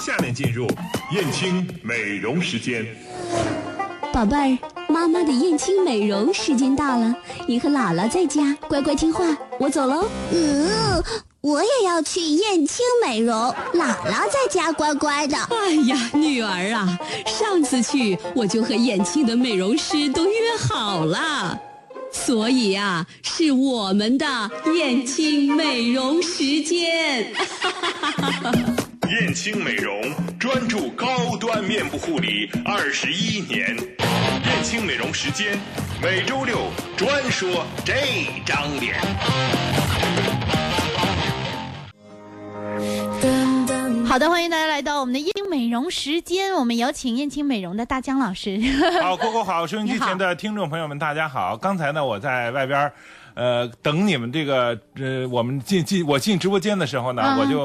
下面进入燕青美容时间。宝贝儿，妈妈的燕青美容时间到了，你和姥姥在家乖乖听话，我走喽。嗯，我也要去燕青美容，姥姥在家乖乖的。哎呀，女儿啊，上次去我就和燕青的美容师都约好了，所以啊，是我们的燕青美容时间。燕青美容专注高端面部护理二十一年，燕青美容时间每周六专说这张脸。好的，欢迎大家来到我们的燕青美容时间，我们有请燕青美容的大江老师。好，郭郭好，收音机前的听众朋友们，大家好。刚才呢，我在外边儿呃，等你们这个呃，我们进进我进直播间的时候呢，嗯。我就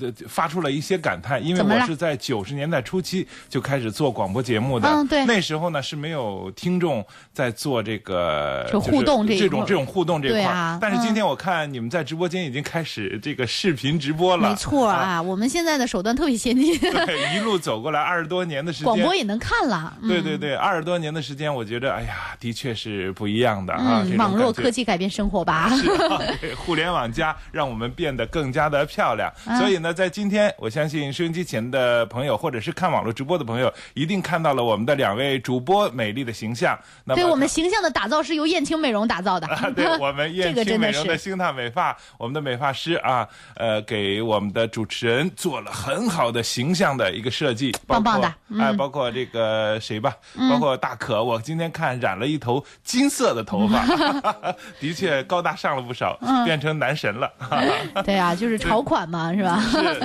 呃发出了一些感叹，因为我是在九十年代初期就开始做广播节目的，嗯对。那时候呢是没有听众在做这个就互动这种这种互动这块。儿、对啊但是今天我看你们在直播间已经开始这个视频直播了，没错啊，我们现在的手段特别先进，对，一路走过来二十多年的时间，广播也能看了。嗯。对对对，二十多年的时间，我觉得，哎呀，的确是不一样的啊。这嗯，种网络科技改变生活吧。是啊 对互联网加让我们变得更加的漂亮。嗯所以呢，在今天，我相信收音机前的朋友，或者是看网络直播的朋友，一定看到了我们的两位主播美丽的形象。那么对我们形象的打造是由燕青美容打造的。啊，对我们 燕青美容的星探美发，我们的美发师啊，呃，给我们的主持人做了很好的形象的一个设计，棒棒的嗯哎，包括这个谁吧，包括大可，我今天看染了一头金色的头发，的确高大上了不少，嗯变成男神了。对啊，就是潮款嘛，是吧？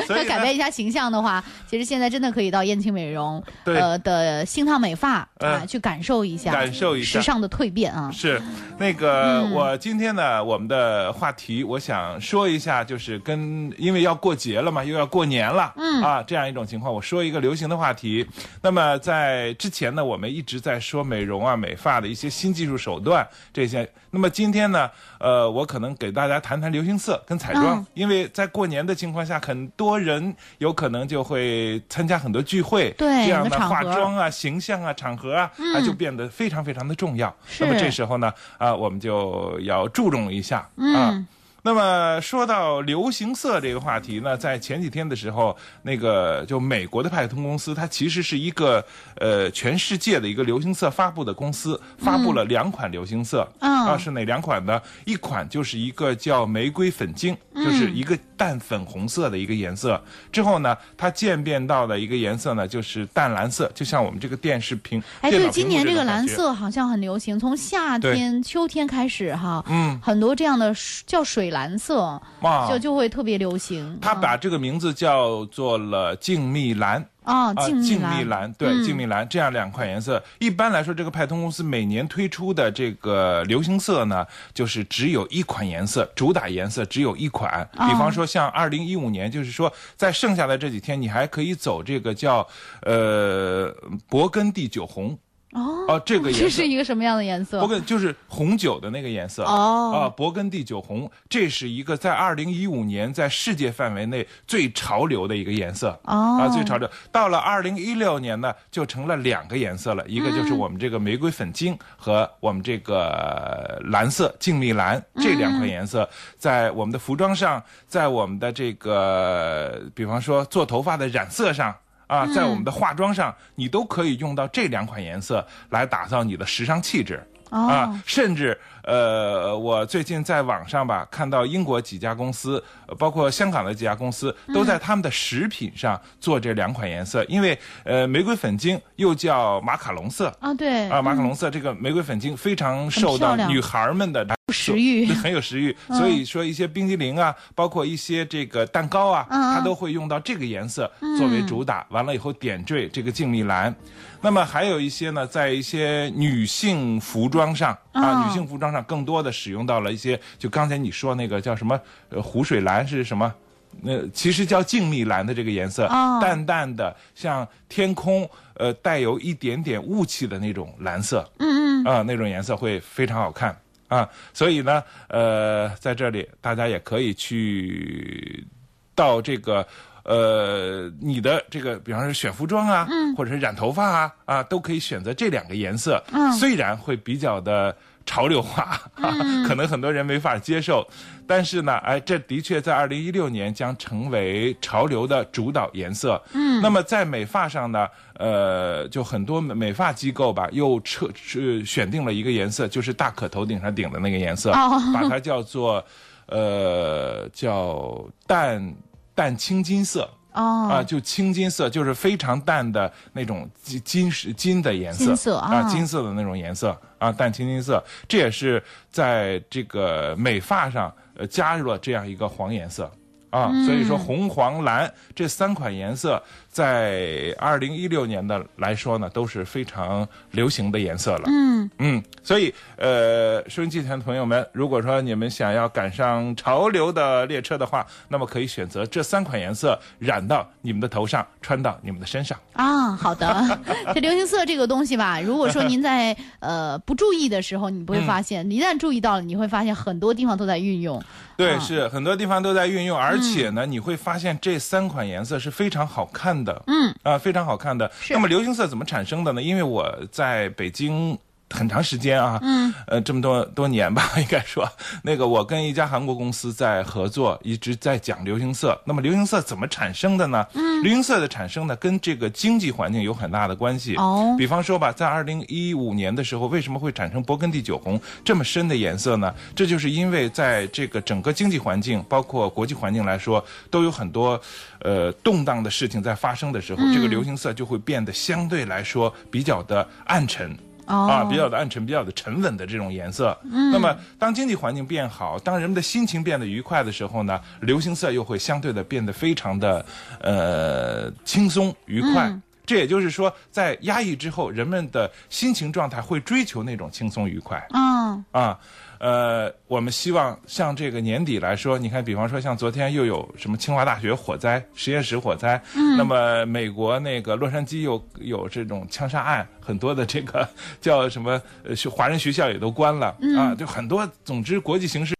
要 改变一下形象的话，其实现在真的可以到燕青美容呃的新烫美发啊嗯去感受一下，感受一下时尚的蜕变啊。是，那个、嗯我今天呢，我们的话题我想说一下，就是跟因为要过节了嘛，又要过年了，嗯啊，这样一种情况，我说一个流行的话题。那么在之前呢，我们一直在说美容啊、美发的一些新技术手段这些。那么今天呢，呃，我可能给大家谈谈流行色跟彩妆，嗯因为在过年的情况下，很多人有可能就会参加很多聚会，对这样的化妆啊、形象啊、场合啊，啊就变得非常非常的重要。那么这时候呢，啊，我们就要注重一下啊。嗯那么说到流行色这个话题呢，在前几天的时候，那个就美国的派通公司，它其实是一个呃全世界的一个流行色发布的公司，发布了两款流行色，嗯啊是哪两款呢？一款就是一个叫玫瑰粉晶，嗯就是一个淡粉红色的一个颜色。之后呢，它渐变到的一个颜色呢，就是淡蓝色，就像我们这个电视屏。哎，对，电脑屏幕今年这个蓝色好像很流行，从夏天、秋天开始哈，嗯，很多这样的叫水蓝色，哇就就会特别流行。他把这个名字叫做了静谧蓝。啊，啊，静静谧谧蓝，对，嗯静谧蓝这样两款颜色。一般来说，这个派通公司每年推出的这个流行色呢，就是只有一款颜色，主打颜色只有一款。哦比方说，像二零一五年，就是说在剩下的这几天，你还可以走这个叫呃勃艮第酒红。哦哦，这个颜色这是一个什么样的颜色勃？艮就是红酒的那个颜色哦啊，勃艮第酒红，这是一个在二零一五年在世界范围内最潮流的一个颜色哦啊，最潮流。到了二零一六年呢，就成了两个颜色了，一个就是我们这个玫瑰粉晶和我们这个蓝色静谧蓝这两款颜色，在我们的服装上，在我们的这个，比方说做头发的染色上。啊，在我们的化妆上，你都可以用到这两款颜色来打造你的时尚气质。哦。啊，甚至呃，我最近在网上吧看到英国几家公司，呃包括香港的几家公司，都在他们的食品上做这两款颜色，因为呃，玫瑰粉晶又叫马卡龙色。啊，对。啊，马卡龙色这个玫瑰粉晶非常受到女孩儿们的食欲。很有食欲，所以说一些冰激凌啊，包括一些这个蛋糕啊，嗯它都会用到这个颜色作为主打。完了以后点缀这个静谧蓝，那么还有一些呢，在一些女性服装上啊，哦女性服装上更多的使用到了一些，就刚才你说那个叫什么呃湖水蓝是什么？那其实叫静谧蓝的这个颜色，哦淡淡的像天空，呃，带有一点点雾气的那种蓝色，嗯嗯，啊、那种颜色会非常好看啊。所以呢，呃，在这里大家也可以去到这个呃，你的这个，比方说选服装啊，嗯。或者是染头发啊，啊，都可以选择这两个颜色。嗯。虽然会比较的潮流化，嗯。可能很多人没法接受，但是呢，哎，这的确在二零一六年将成为潮流的主导颜色。嗯，那么在美发上呢，呃，就很多美美发机构吧，又撤呃选定了一个颜色，就是大可头顶上顶的那个颜色，哦。把它叫做呃叫淡淡青金色。哦，啊，就青金色，就是非常淡的那种金金石金的颜色，金色啊啊，金色的那种颜色啊，淡青金色，这也是在这个美发上呃加入了这样一个黄颜色啊，嗯所以说红黄蓝这三款颜色在二零一六年的来说呢都是非常流行的颜色了。嗯嗯，所以呃，收音机前的朋友们，如果说你们想要赶上潮流的列车的话，那么可以选择这三款颜色染到你们的头上，穿到你们的身上。啊，好的。这流行色这个东西吧，如果说您在呃不注意的时候，你不会发现；一旦注意到了，你会发现很多地方都在运用。对，啊是很多地方都在运用，而且呢，你会发现这三款颜色是非常好看的。嗯，啊、非常好看的。那么流行色怎么产生的呢？因为我在北京。很长时间啊，嗯，呃，这么多多年吧，应该说，那个我跟一家韩国公司在合作，一直在讲流行色。那么流行色怎么产生的呢？嗯，流行色的产生呢，跟这个经济环境有很大的关系。哦比方说吧，在二零一五年的时候，为什么会产生勃艮第酒红这么深的颜色呢？这就是因为在这个整个经济环境，包括国际环境来说，都有很多呃动荡的事情在发生的时候，这个流行色就会变得相对来说比较的暗沉。哦啊，比较的暗沉、比较的沉稳的这种颜色。嗯，那么当经济环境变好，当人们的心情变得愉快的时候呢，流行色又会相对的变得非常的呃轻松愉快。这也就是说，在压抑之后，人们的心情状态会追求那种轻松愉快。嗯啊，呃，我们希望像这个年底来说，你看，比方说像昨天又有什么清华大学火灾、实验室火灾，嗯，那么美国那个洛杉矶又有这种枪杀案，很多的这个 叫什么呃学华人学校也都关了、啊，就很多，总之国际形势。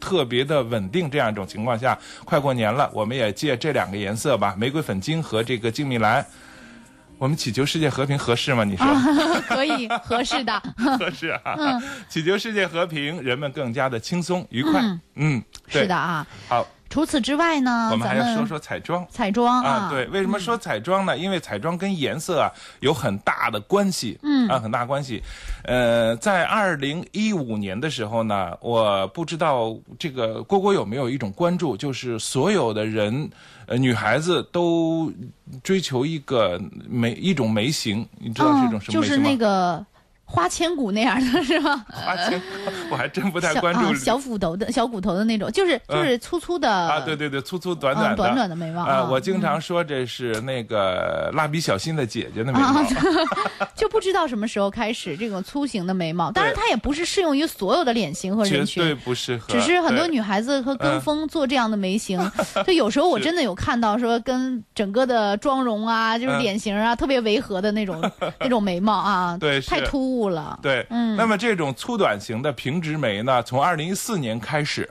特别的稳定，这样一种情况下，快过年了，我们也借这两个颜色吧，玫瑰粉晶和这个静谧蓝，我们祈求世界和平合适吗？你说？可以合适的。合适啊！祈求世界和平，人们更加的轻松愉快。嗯，对是的。啊。好，除此之外呢，我们还要说说彩妆。彩妆啊，对，为什么说彩妆呢？因为彩妆跟颜色啊有很大的关系，嗯，啊，很大关系。呃，在二零一五年的时候呢，我不知道这个蝈蝈有没有一种关注，就是所有的人，呃，女孩子都追求一个眉一种眉形，你知道是一种什么就是眉形吗？那个花千骨那样的是吗？花千，我还真不太小关注啊小斧头的小骨头的那种，就是就是粗粗的啊，对对对，粗粗短短的，嗯短短的眉毛啊、啊我经常说这是那个蜡笔小新的姐姐的眉啊毛。就不知道什么时候开始这种粗型的眉毛，当然它也不是适用于所有的脸型和绝人群对。不适合，只是很多女孩子和跟风做这样的眉形，就有时候我真的有看到说跟整个的妆容啊，就是嗯。脸型啊特别违和的那种 那种眉毛啊，对太突兀了。对，嗯那么这种粗短型的平直眉呢，从二零一四年开始，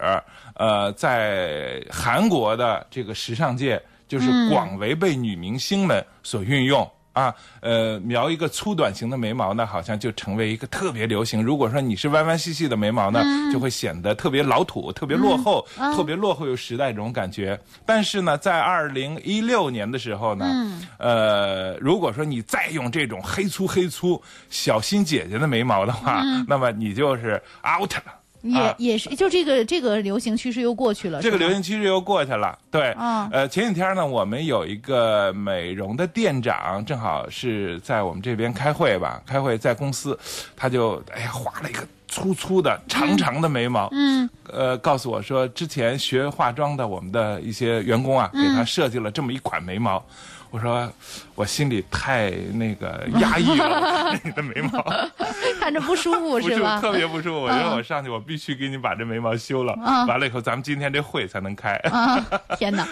呃，在韩国的这个时尚界，就是嗯广为被女明星们所运用。啊，呃，描一个粗短型的眉毛呢，好像就成为一个特别流行。如果说你是弯弯细细的眉毛呢，嗯就会显得特别老土、特别落后、啊特别落后于时代这种感觉。但是呢，在二零一六年的时候呢，嗯呃，如果说你再用这种黑粗黑粗小新姐姐的眉毛的话，那么你就是 out 了。嗯也、啊也是，就这个这个流行趋势又过去了。这个流行趋势又过去了，对，啊呃，前几天呢，我们有一个美容的店长，正好是在我们这边开会吧，开会在公司，他就哎呀画了一个粗粗的长长的眉毛，嗯，呃，告诉我说，之前学化妆的我们的一些员工啊，给他设计了这么一款眉毛。我说，我心里太那个压抑了，看 你的眉毛 看着不舒服 是吧？特别不舒服。我觉得我上去，我必须给你把这眉毛修了。啊完了以后，咱们今天这会才能开。啊，天哪！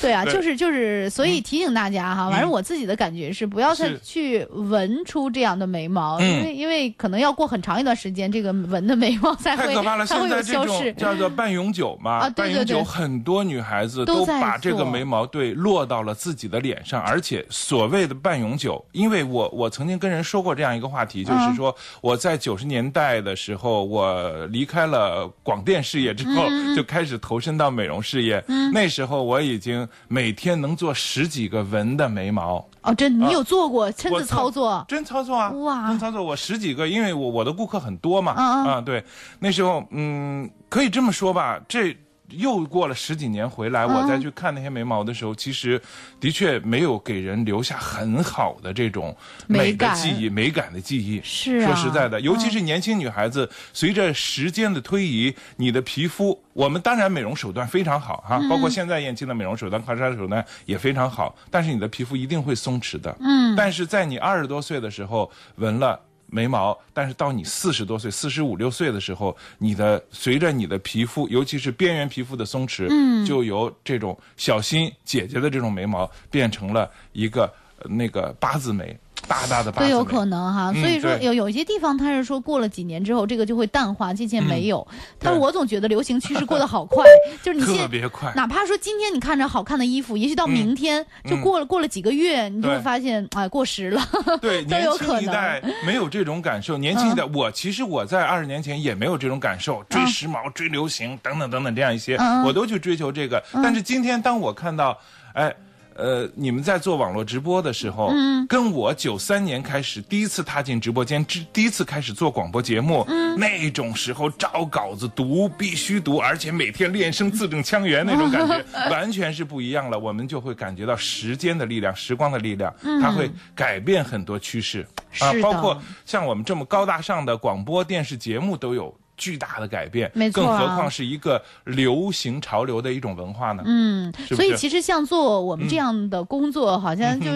对啊，对就是就是，所以提醒大家哈，反正我自己的感觉是，不要再去纹出这样的眉毛，嗯因为因为可能要过很长一段时间，这个纹的眉毛才会太可怕了！才会有现在这消逝。种叫做半永久嘛，啊对对对半永久很多女孩子都把这个眉毛对落到了自己的脸上，而且所谓的半永久，因为我我曾经跟人说过这样一个话题，嗯就是说我在九十年代的时候，我离开了广电事业之后，嗯就开始投身到美容事业。那时候我已经每天能做十几个纹的眉毛。哦，真你有做过亲我自操作？真操作啊！哇真操作！我十几个，因为我我的顾客很多嘛，啊，对，那时候嗯，可以这么说吧，这又过了十几年回来，嗯我再去看那些眉毛的时候，其实的确没有给人留下很好的这种美的记忆、美感的记忆。是啊说实在的，尤其是年轻女孩子，随着时间的推移，你的皮肤，我们当然美容手段非常好哈，包括现在燕青的美容手段、抗衰手段也非常好，但是你的皮肤一定会松弛的。嗯，但是在你二十多岁的时候纹了。眉毛，但是到你四十多岁、四十五六岁的时候，你的随着你的皮肤，尤其是边缘皮肤的松弛，嗯，就由这种小心姐姐的这种眉毛变成了一个呃那个八字眉，大大的。都有可能哈，嗯所以说有有一些地方它是说过了几年之后，这个就会淡化，渐渐没有。但是我总觉得流行趋势过得好快，就是你特别快。哪怕说今天你看着好看的衣服，也许到明天就过了过了几个月，你就会发现哎过时了。对，都年轻有可能一代没有这种感受。年轻一代，我其实我在二十年前也没有这种感受，追时髦、追流行等等等等这样一些，嗯我都去追求这个。但是今天当我看到，哎。呃，你们在做网络直播的时候，嗯，跟我九三年开始第一次踏进直播间，第第一次开始做广播节目，嗯，那种时候照稿子读必须读，而且每天练声字正腔圆那种感觉，完全是不一样了。我们就会感觉到时间的力量、时光的力量，它会改变很多趋势啊包括像我们这么高大上的广播电视节目都有。巨大的改变，没错啊。更何况是一个流行潮流的一种文化呢？嗯，是是？所以其实像做我们这样的工作，好像就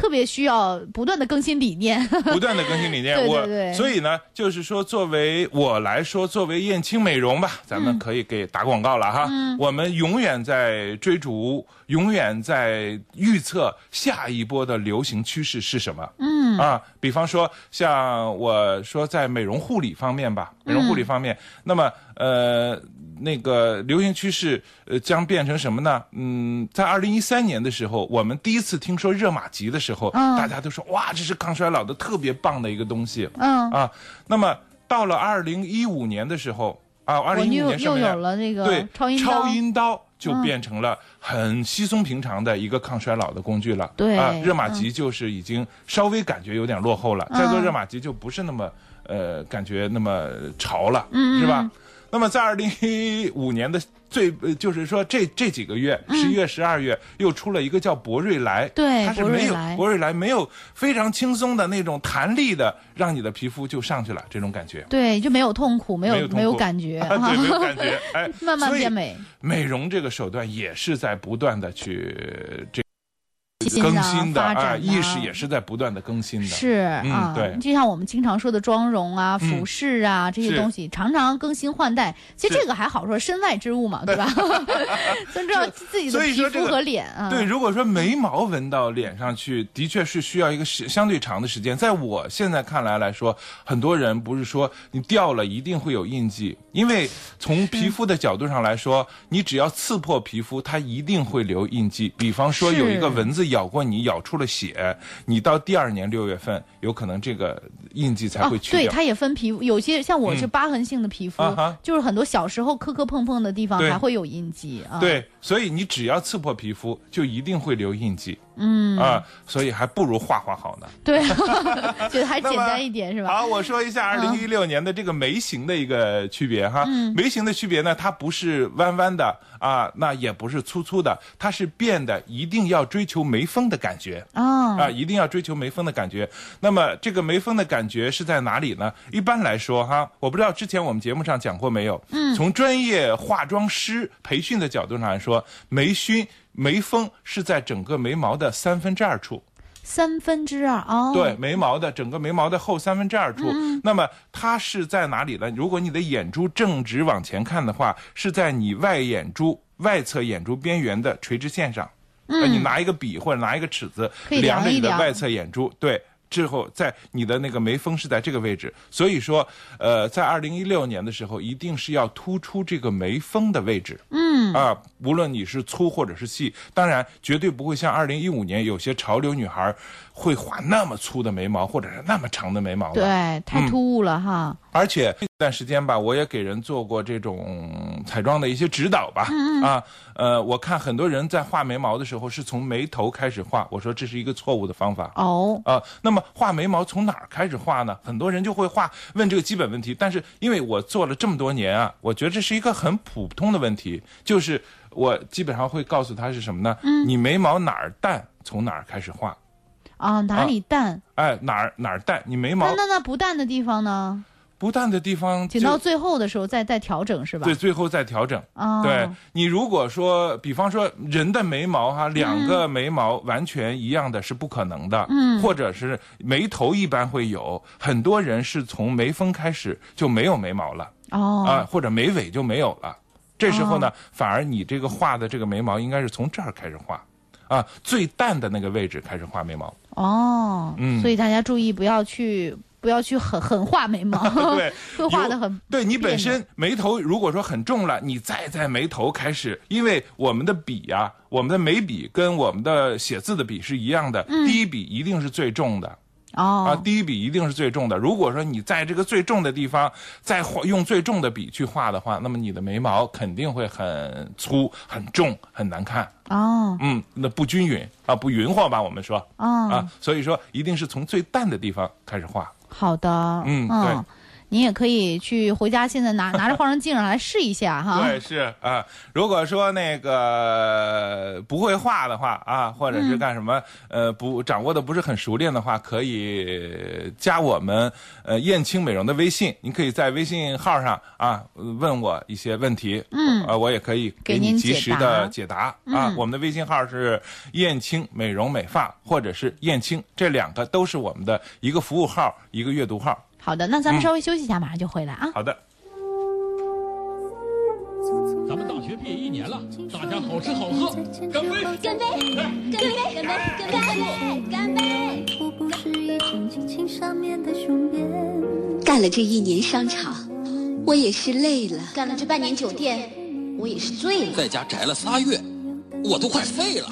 特别需要不断的更新理念。不断的更新理念。对对我对所以呢，就是说，作为我来说，作为燕青美容吧，咱们可以给打广告了哈。嗯我们永远在追逐，永远在预测下一波的流行趋势是什么。嗯啊，比方说像我说在美容护理方面吧，美容护理方面，那么呃。那个流行趋势，呃，将变成什么呢？嗯，在二零一三年的时候，我们第一次听说热玛吉的时候，嗯大家都说哇，这是抗衰老的特别棒的一个东西。嗯，啊，那么到了二零一五年的时候啊，二我零一五年什么呀？了这个对，超音刀。超音刀就变成了很稀松平常的一个抗衰老的工具了。对啊，热玛吉就是已经稍微感觉有点落后了，嗯再做热玛吉就不是那么呃感觉那么潮了，嗯是吧？那么在二零一五年的最呃就是说这这几个月，十一月、十二月又出了一个叫博瑞莱，嗯对它是没有博瑞莱博瑞莱没有非常轻松的那种弹力的，让你的皮肤就上去了，这种感觉。对，就没有痛苦，没有没有感觉，啊，对，没有感觉，哎，慢慢变美。美容这个手段也是在不断的去这更新的啊，意识也是在不断的更新的。是嗯啊，对就像我们经常说的妆容啊、嗯服饰啊这些东西，常常更新换代。其实这个还好说，身外之物嘛，对吧？尊重自己的皮肤所以说这个和脸啊。对，如果说眉毛纹到脸上去，的确是需要一个时相对长的时间。在我现在看来来说，很多人不是说你掉了一定会有印记，因为从皮肤的角度上来说，你只要刺破皮肤，它一定会留印记。比方说有一个蚊子咬过你，咬出了血，你到第二年六月份，有可能这个印记才哦会，去对，它也分皮肤，有些像我是疤痕性的皮肤啊，就是很多小时候磕磕碰碰的地方还会有印记啊。，对，所以你只要刺破皮肤，就一定会留印记。嗯啊，所以还不如画画好呢。对，觉得还简单一点是吧？好，我说一下二零一六年的这个眉形的一个区别哈。嗯眉形的区别呢，它不是弯弯的啊，那也不是粗粗的，它是变的一定要追求眉峰的感觉。啊，啊，一定要追求眉峰的感觉。那么这个眉峰的感觉是在哪里呢？一般来说哈，我不知道之前我们节目上讲过没有。嗯，从专业化妆师培训的角度上来说，眉熏、眉峰是在整个眉毛的三分之二处。三分之二哦。对，眉毛的整个眉毛的后三分之二处，那么它是在哪里呢？如果你的眼珠正直往前看的话，是在你外眼珠外侧眼珠边缘的垂直线上。呃，你拿一个笔或者拿一个尺子量着你的外侧眼珠，对，之后在你的那个眉峰是在这个位置，所以说，呃，在二零一六年的时候，一定是要突出这个眉峰的位置。嗯啊，无论你是粗或者是细，当然绝对不会像二零一五年有些潮流女孩会画那么粗的眉毛，或者是那么长的眉毛了。对，太突兀了哈。而且这段时间吧，我也给人做过这种彩妆的一些指导吧。啊，呃，我看很多人在画眉毛的时候是从眉头开始画，我说这是一个错误的方法。哦，啊，那么画眉毛从哪儿开始画呢？很多人就会画，问这个基本问题。但是因为我做了这么多年啊，我觉得这是一个很普通的问题，就是我基本上会告诉他是什么呢？嗯，你眉毛哪儿淡，从哪儿开始画。啊，哪里淡？哎，哪儿哪儿淡？你眉毛那那那不淡的地方呢？不淡的地方，剪到最后的时候再再调整是吧？对，最后再调整。哦，对你如果说，比方说人的眉毛哈，两个眉毛完全一样的是不可能的。嗯，或者是眉头一般会有很多人是从眉峰开始就没有眉毛了。哦，啊，或者眉尾就没有了。这时候呢，反而你这个画的这个眉毛应该是从这儿开始画，啊，最淡的那个位置开始画眉毛。哦，嗯所以大家注意不要去不要去很很画眉毛，对，会画的很对你本身眉头如果说很重了，你再在眉头开始，因为我们的笔呀、我们的眉笔跟我们的写字的笔是一样的，第一笔一定是最重的。哦，第一笔一定是最重的。如果说你在这个最重的地方再画用最重的笔去画的话，那么你的眉毛肯定会很粗、很重、很难看。哦，嗯，那不均匀啊，不匀和吧？我们说哦，啊，所以说一定是从最淡的地方开始画。好的，嗯对您也可以去回家，现在拿 拿着化妆镜来试一下哈。对，是啊。如果说那个不会画的话啊，或者是干什么、呃不掌握的不是很熟练的话，可以加我们呃燕青美容的微信，您可以在微信号上啊问我一些问题，嗯呃我也可以给您你及时的解答啊。嗯我们的微信号是燕青美容美发，或者是燕青，这两个都是我们的一个服务号，一个阅读号。好的，那咱们稍微休息一下，马上就回来啊。好的。咱们大学毕业一年了，大家好吃好喝，干杯！干杯！干杯！干杯！干杯！干杯！我不是一阵激情上面的雄辩。干了这一年商场，我也是累了。干了这半年酒店，我也是醉了。在家宅了仨月，我都快废了。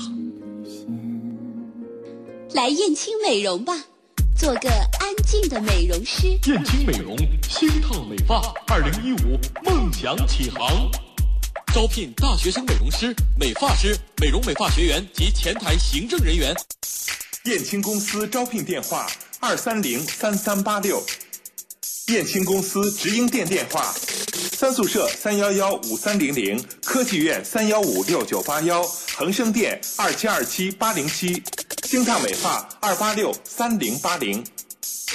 来燕青美容吧，做个安静的美容师。燕青美容，新烫美发，二零一五梦想起航。招聘大学生美容师、美发师、美容美发学员及前台行政人员。燕青公司招聘电话：二三零三三八六。燕青公司直营店电话：三宿舍三幺幺五三零零，科技院三幺五六九八幺，恒生店二七二七八零七，星烫美发二八六三零八零。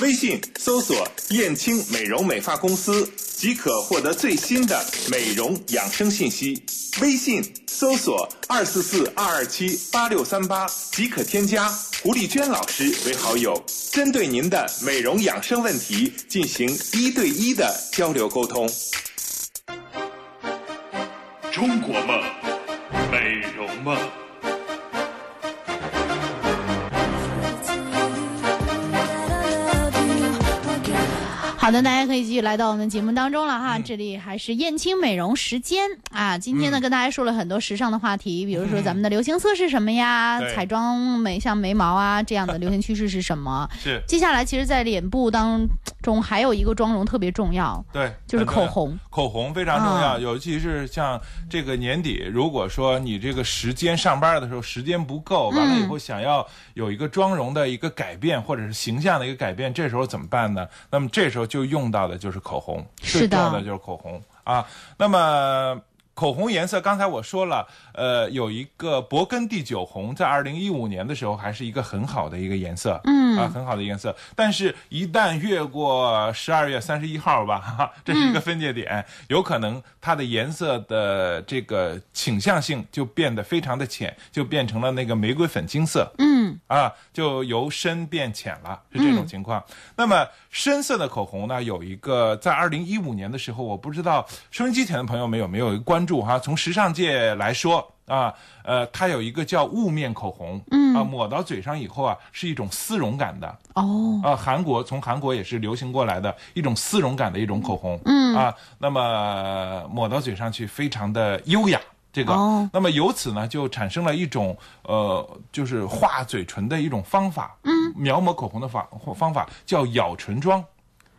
微信搜索“燕青美容美发公司”，即可获得最新的美容养生信息。微信搜索“二四四二二七八六三八”，即可添加胡丽娟老师为好友，针对您的美容养生问题进行一对一的交流沟通。中国梦，美容梦。好的，大家可以继续来到我们节目当中了哈，这里还是燕青美容时间啊。今天呢，跟大家说了很多时尚的话题，比如说咱们的流行色是什么呀，对彩妆美像眉毛啊这样的流行趋势是什么？是接下来，其实，在脸部当中还有一个妆容特别重要，对，就是口红。口红非常重要，啊尤其是像这个年底，如果说你这个时间上班的时候时间不够，完了以后想要有一个妆容的一个改变，或者是形象的一个改变，这时候怎么办呢？那么这时候就用到的就是口红，是最重要的就是口红啊。那么。口红颜色，刚才我说了，呃，有一个勃艮第酒红，在二零一五年的时候还是一个很好的一个颜色，嗯啊，很好的颜色。但是，一旦越过十二月三十一号吧，这是一个分界点，有可能它的颜色的这个倾向性就变得非常的浅，就变成了那个玫瑰粉金色。嗯，啊，就由深变浅了，是这种情况。那么深色的口红呢，有一个在二零一五年的时候，我不知道收音机前的朋友们有没有关注哈？从时尚界来说，啊，呃，它有一个叫雾面口红，嗯。啊，抹到嘴上以后啊，是一种丝绒感的，哦，啊，韩国从韩国也是流行过来的一种丝绒感的一种口红，嗯。啊，那么抹到嘴上去非常的优雅。这个，哦。那么由此呢，就产生了一种呃，就是画嘴唇的一种方法，嗯，描摹口红的法方法叫咬唇妆，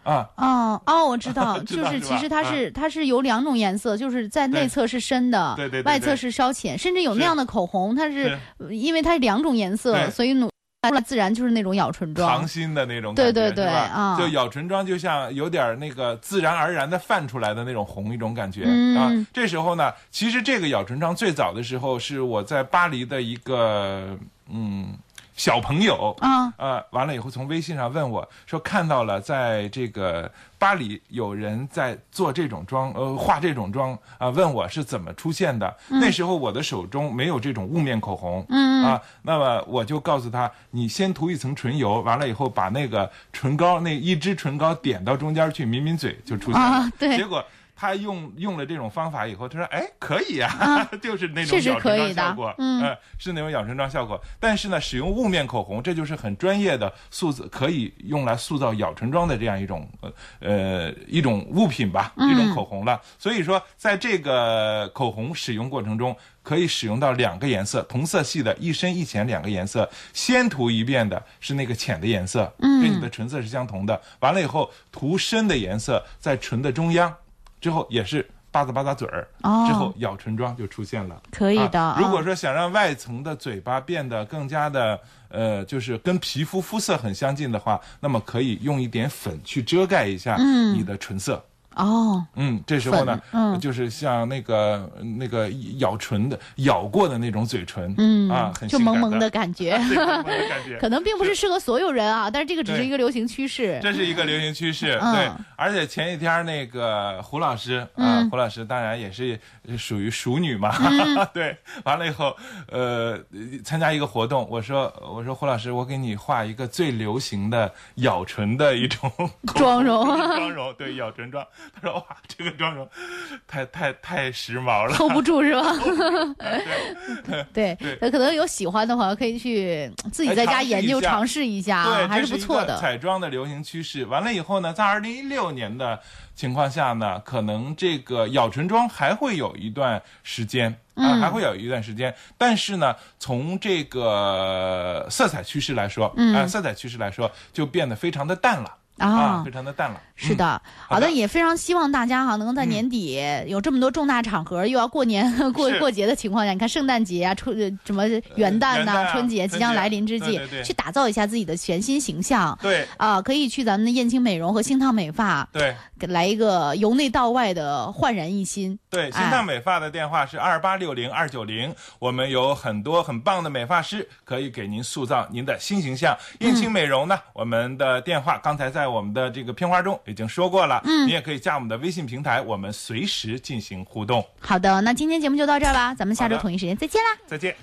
啊，哦哦，我知道，就是其实它是它是有两种颜色，就是在内侧是深的，对对外侧是稍浅，甚至有那样的口红，它是因为它是两种颜色，所以努出来自然就是那种咬唇妆糖。心的那种感觉，对对对啊。就咬唇妆就像有点那个自然而然的泛出来的那种红一种感觉、嗯。啊。这时候呢，其实这个咬唇妆最早的时候是我在巴黎的一个嗯小朋友啊呃，完了以后从微信上问我说看到了在这个巴黎有人在做这种妆，呃，画这种妆啊、问我是怎么出现的。那时候我的手中没有这种雾面口红，嗯啊，那么我就告诉他，你先涂一层唇油，完了以后把那个唇膏那一支唇膏点到中间去抿抿嘴，就出现了。啊对结果。他用用了这种方法以后，他说：“哎，可以呀、就是那种咬唇妆效果，嗯呃是那种咬唇妆效果。但是呢，使用雾面口红，这就是很专业的塑造，可以用来塑造咬唇妆的这样一种呃呃一种物品吧，嗯一种口红了。所以说，在这个口红使用过程中，可以使用到两个颜色，同色系的，一深一浅两个颜色。先涂一遍的是那个浅的颜色，嗯，跟你的唇色是相同的。完了以后，涂深的颜色在唇的中央，之后也是。吧嗒吧嗒嘴儿，哦之后咬唇妆就出现了。可以的啊如果啊说想让外层的嘴巴变得更加的呃，就是跟皮肤肤色很相近的话，那么可以用一点粉去遮盖一下你的唇色。哦，嗯，这时候呢，嗯就是像那个那个咬唇的咬过的那种嘴唇，嗯啊，很就萌萌的感觉，对萌萌的感觉 可能并不是适合所有人啊，但是这个只是一个流行趋势。这是一个流行趋势，嗯对。而且前几天那个胡老师啊、嗯胡老师当然也是属于熟女嘛，嗯 对。完了以后，呃，参加一个活动，我说我说胡老师，我给你画一个最流行的咬唇的一种 妆容妆容，对，咬唇妆。他说哇，这个妆容太太太时髦了，hold 不住是吧？对对，那可能有喜欢的话，可以去自己哎在家研究尝试一下对，啊，还是不错的。彩妆的流行趋势。完了以后呢，在二零一六年的情况下呢，可能这个咬唇妆还会有一段时间。啊，嗯还会有一段时间，但是呢，从这个色彩趋势来说，嗯啊，色彩趋势来说，就变得非常的淡了啊非常的淡了。是的，好的也非常希望大家哈能够在年底有这么多重大场合，又要过年 过过节的情况下，你看圣诞节啊、春呃什么元旦呐、春节即将来临之际去打造一下自己的全新形象。对。啊，可以去咱们的燕青美容和星烫美发，对。给来一个由内到外的焕然一新。对，新哎烫美发的电话是二八六零二九零，我们有很多很棒的美发师可以给您塑造您的新形象。燕青美容呢，我们的电话刚才在我们的这个片花中已经说过了，嗯，你也可以加我们的微信平台，我们随时进行互动。好的，那今天节目就到这儿吧，咱们下周同一时间再见啦。再见。